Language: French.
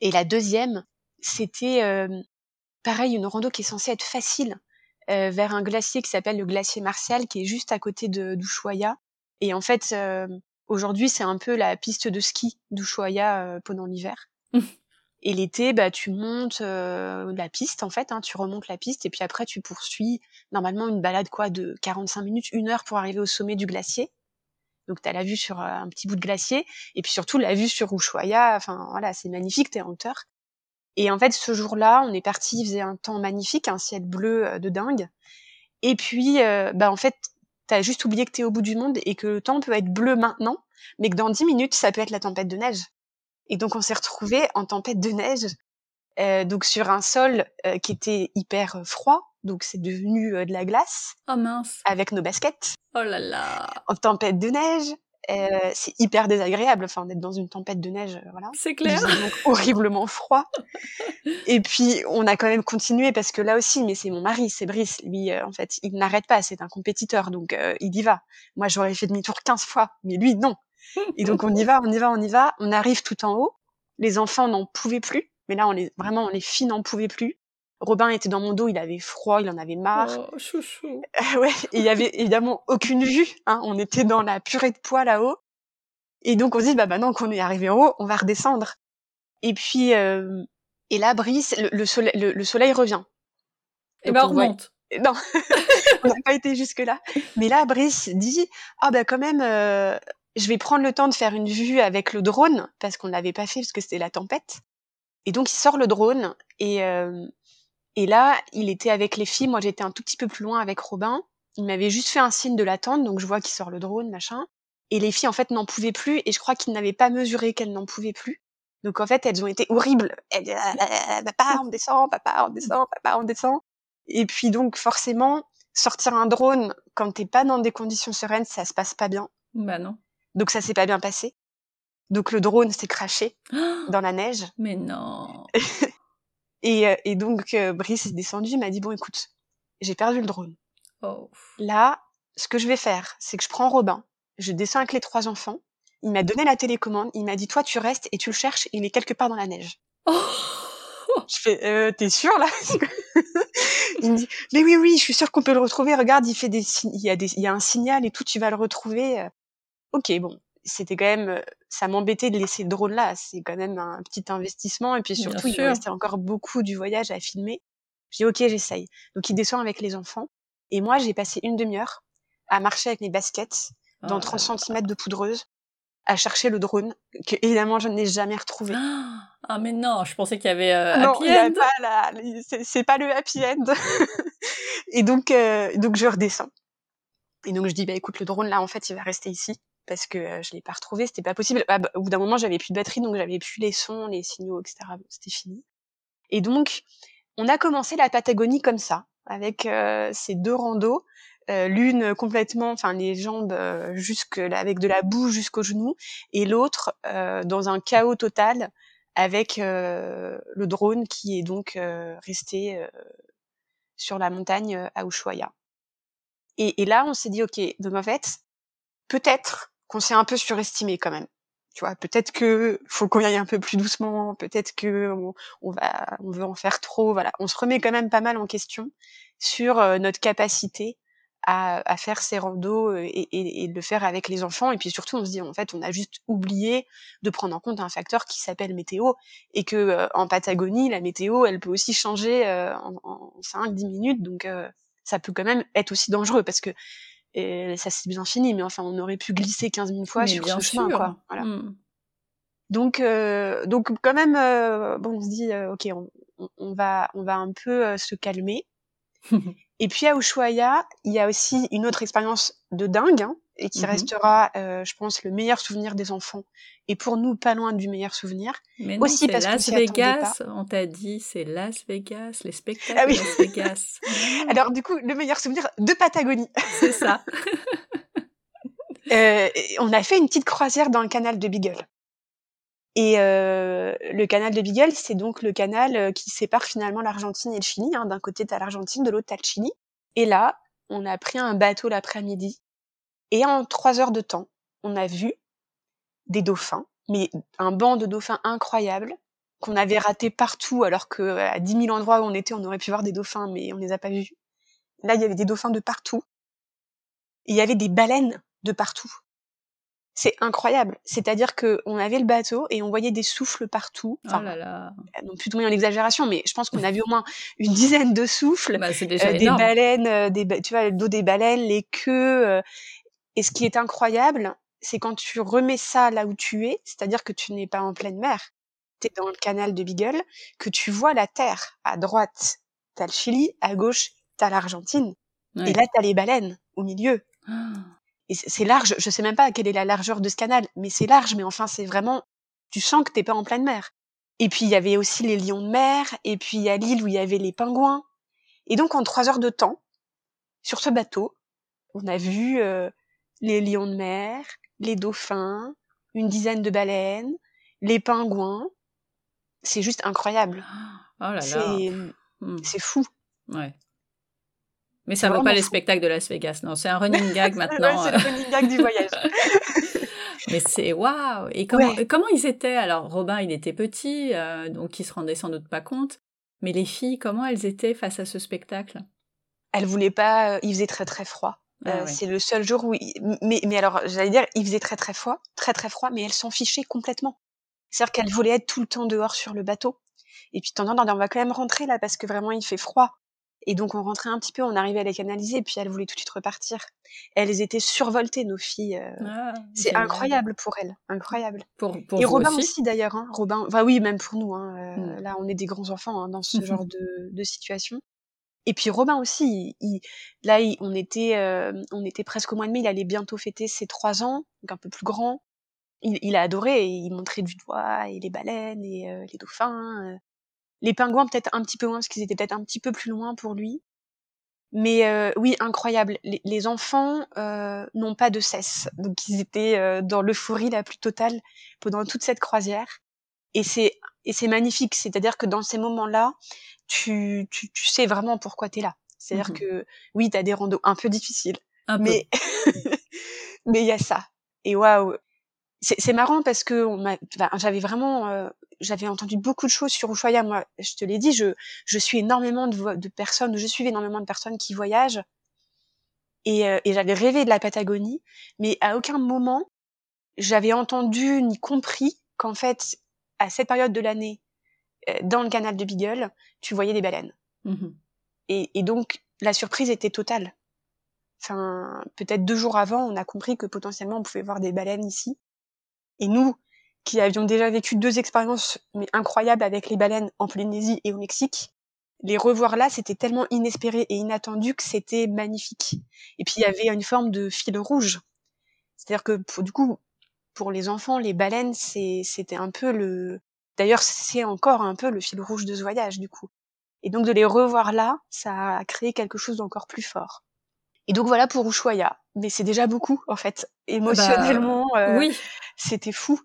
Et la deuxième, c'était pareil, une rando qui est censée être facile vers un glacier qui s'appelle le glacier Martial, qui est juste à côté de d'Ushuaia. Et en fait, aujourd'hui, c'est un peu la piste de ski d'Ushuaia pendant l'hiver. Et l'été, bah, tu montes la piste, en fait, hein, tu remontes la piste, et puis après, tu poursuis normalement une balade quoi de 45 minutes, une heure pour arriver au sommet du glacier. Donc, tu la vue sur un petit bout de glacier, et puis surtout la vue sur Ushuaia. Enfin, voilà, c'est magnifique, t'es en hauteur. Et en fait, ce jour-là, on est parti, il faisait un temps magnifique, un ciel bleu de dingue. Et puis, bah, en fait, t'as juste oublié que t'es au bout du monde et que le temps peut être bleu maintenant, mais que dans 10 minutes, ça peut être la tempête de neige. Et donc on s'est retrouvé en tempête de neige, euh, donc sur un sol euh, qui était hyper euh, froid, donc c'est devenu euh, de la glace. Oh mince. Avec nos baskets. Oh là là. En tempête de neige. Euh, c'est hyper désagréable, enfin d'être dans une tempête de neige, voilà. C'est clair. Donc horriblement froid. Et puis on a quand même continué parce que là aussi, mais c'est mon mari, c'est Brice, lui en fait, il n'arrête pas, c'est un compétiteur, donc il y va. Moi j'aurais fait demi-tour 15 fois, mais lui non. Et donc on y va, on y va, on y va. On arrive tout en haut. Les enfants n'en pouvaient plus. Mais là, on est vraiment, les filles n'en pouvaient plus. Robin était dans mon dos, il avait froid, il en avait marre. Oh, chouchou. ouais, il y avait évidemment aucune vue. Hein. On était dans la purée de poids là-haut. Et donc on se dit, bah maintenant qu'on est arrivé en haut, on va redescendre. Et puis, euh, et là, Brice, le, soleil, le, soleil revient. Et ben on remonte. Non, on n'a pas été jusque là. Mais là, Brice dit, ah bah quand même, euh, je vais prendre le temps de faire une vue avec le drone parce qu'on l'avait pas fait parce que c'était la tempête. Et donc il sort le drone et euh, et là il était avec les filles. Moi j'étais un tout petit peu plus loin avec Robin. Il m'avait juste fait un signe de l'attente donc je vois qu'il sort le drone machin. Et les filles en fait n'en pouvaient plus et je crois qu'ils n'avaient pas mesuré qu'elles n'en pouvaient plus. Donc en fait elles ont été horribles. Elles, papa on descend, papa on descend, papa on descend. Et puis donc forcément sortir un drone quand t'es pas dans des conditions sereines ça se passe pas bien. Bah non. Donc ça s'est pas bien passé. Donc le drone s'est craché dans la neige. Mais non. et, euh, et, donc euh, Brice est descendu, il m'a dit bon écoute, j'ai perdu le drone. Oh. Là, ce que je vais faire, c'est que je prends Robin, je descends avec les trois enfants. Il m'a donné la télécommande, il m'a dit toi tu restes et tu le cherches, il est quelque part dans la neige. Oh. Je fais euh, t'es sûr là? Il me dit mais oui oui, je suis sûr qu'on peut le retrouver. Regarde, il fait des il y a des il y a un signal et tout, tu vas le retrouver ok, bon, c'était quand même, euh, ça m'embêtait de laisser le drone là. C'est quand même un petit investissement. Et puis surtout, il restait encore beaucoup du voyage à filmer. J'ai dit, ok, j'essaye. Donc, il descend avec les enfants. Et moi, j'ai passé une demi-heure à marcher avec mes baskets dans oh 30 cm de poudreuse à chercher le drone que évidemment je n'ai jamais retrouvé. Ah mais non, je pensais qu'il y avait euh, non, happy end. pas la, c'est pas le happy end. et donc euh, donc je redescends. Et donc je dis bah écoute le drone là en fait il va rester ici parce que je l'ai pas retrouvé, c'était pas possible. Ah, bah, au bout d'un moment, j'avais plus de batterie, donc j'avais plus les sons, les signaux, etc. c'était fini. Et donc, on a commencé la Patagonie comme ça, avec ces deux randos, l'une complètement, enfin les jambes jusque avec de la boue jusqu'aux genoux, et l'autre dans un chaos total avec le drone qui est donc resté sur la montagne à Ushuaia. Et, et là, on s'est dit, ok, donc en fait, peut-être qu'on s'est un peu surestimé quand même. Tu vois, peut-être que faut qu'on y aille un peu plus doucement, peut-être que on, va, on veut en faire trop. Voilà, on se remet quand même pas mal en question sur euh, notre capacité à, faire ces randos euh, et, et, de le faire avec les enfants. Et puis surtout, on se dit en fait, on a juste oublié de prendre en compte un facteur qui s'appelle météo et que euh, en Patagonie, la météo, elle peut aussi changer en, en 5-10 minutes. Donc ça peut quand même être aussi dangereux parce que et ça c'est bien fini, mais enfin, on aurait pu glisser 15 000 fois sur ce chemin, quoi. Voilà. Mmh. Donc, euh, donc quand même, euh, bon, on se dit, euh, ok, on, on, va, on va un peu euh, se calmer. et puis à Ushuaia, il y a aussi une autre expérience de dingue, hein, et qui mmh restera, euh, je pense, le meilleur souvenir des enfants. Et pour nous, pas loin du meilleur souvenir. Mais aussi parce Las Vegas, on t'a dit, c'est Las Vegas, les spectacles ah oui. Las Vegas. Alors du coup, le meilleur souvenir de Patagonie. C'est ça. euh, on a fait une petite croisière dans le canal de Beagle. Et euh, le canal de Beagle, c'est donc le canal euh, qui sépare finalement l'Argentine et le Chili. Hein. D'un côté, t'as l'Argentine, de l'autre, t'as le Chili. Et là, on a pris un bateau l'après-midi et en trois heures de temps, on a vu des dauphins, mais un banc de dauphins incroyable, qu'on avait raté partout, alors que à 10 000 endroits où on était, on aurait pu voir des dauphins, mais on les a pas vus. Là, il y avait des dauphins de partout. Il y avait des baleines de partout. C'est incroyable. C'est-à-dire que on avait le bateau et on voyait des souffles partout. Enfin, oh là là. Non plus en exagération, mais je pense qu'on a vu au moins une dizaine de souffles, bah, déjà euh, des baleines, euh, des tu vois, le dos des baleines, les queues. Euh. et ce qui est incroyable, c'est quand tu remets ça là où tu es, c'est-à-dire que tu n'es pas en pleine mer, tu es dans le canal de Beagle, que tu vois la terre à droite, t'as le Chili, à gauche, t'as l'Argentine, et là t'as les baleines au milieu. Et c'est large, je sais même pas quelle est la largeur de ce canal, mais c'est large, mais enfin c'est vraiment, tu sens que t'es pas en pleine mer. Et puis il y avait aussi les lions de mer, et puis a l'île où il y avait les pingouins. Et donc en trois heures de temps, sur ce bateau, on a vu euh, les lions de mer, les dauphins, une dizaine de baleines, les pingouins. C'est juste incroyable. Oh là là. Hmm. C'est fou. Ouais. Mais ça vaut pas les spectacles de Las Vegas, non. C'est un running gag maintenant. c'est le running gag du voyage. Mais c'est waouh Et comment, comment ils étaient? Alors, Robin, il était petit, euh, donc il se rendait sans doute pas compte. Mais les filles, comment elles étaient face à ce spectacle? Elles voulaient pas. Euh, il faisait très très froid. Ah euh, c'est le seul jour où. Mais, mais alors, j'allais dire, il faisait très très froid, très très froid, mais elles s'en fichaient complètement. C'est-à-dire qu'elles voulaient être tout le temps dehors sur le bateau. Et puis, tendant, on va quand même rentrer là parce que vraiment il fait froid. Et donc on rentrait un petit peu, on arrivait à les canaliser, puis elles voulaient tout de suite repartir. Elles étaient survoltées, nos filles. Euh. Ah, c'est incroyable pour elles, incroyable. Pour, pour et Robin aussi, d'ailleurs, hein. Robin. Enfin oui, même pour nous. Hein, euh, mmh. Là, on est des grands enfants hein, dans ce genre de, de situation. Et puis Robin aussi, il, là, on était, euh, on était presque au mois de mai. Il allait bientôt fêter ses trois ans, donc un peu plus grand. Il, il a adoré. Et il montrait du doigt et les baleines et les dauphins. Les pingouins peut-être un petit peu moins parce qu'ils étaient peut-être un petit peu plus loin pour lui. Mais euh, oui, incroyable. Les, enfants euh, n'ont pas de cesse. Donc ils étaient euh, dans l'euphorie la plus totale pendant toute cette croisière. Et c'est et c'est magnifique. C'est-à-dire que dans ces moments-là, tu, tu, tu sais vraiment pourquoi tu es là. C'est-à-dire mmh que oui, tu as des randos un peu difficiles. Un mais mais il y a ça. Et waouh, c'est marrant parce que j'avais vraiment euh, j'avais entendu beaucoup de choses sur Ushuaia moi je te l'ai dit je je suis énormément de, de, personnes je suis énormément de personnes qui voyagent. Et, euh, et j'avais rêvé de la Patagonie mais à aucun moment j'avais entendu ni compris qu'en fait à cette période de l'année euh, dans le canal de Beagle tu voyais des baleines. Mmh et, et donc la surprise était totale. Enfin peut-être deux jours avant on a compris que potentiellement on pouvait voir des baleines ici et nous, qui avions déjà vécu deux expériences mais incroyables avec les baleines en Polynésie et au Mexique, les revoir là, c'était tellement inespéré et inattendu que c'était magnifique. Et puis il y avait une forme de fil rouge. C'est-à-dire que pour, du coup, pour les enfants, les baleines, c'était un peu le. D'ailleurs, c'est encore un peu le fil rouge de ce voyage, du coup. Et donc de les revoir là, ça a créé quelque chose d'encore plus fort. Et donc voilà pour Ushuaia. Mais c'est déjà beaucoup, en fait. Émotionnellement, bah, euh, oui. c'était fou.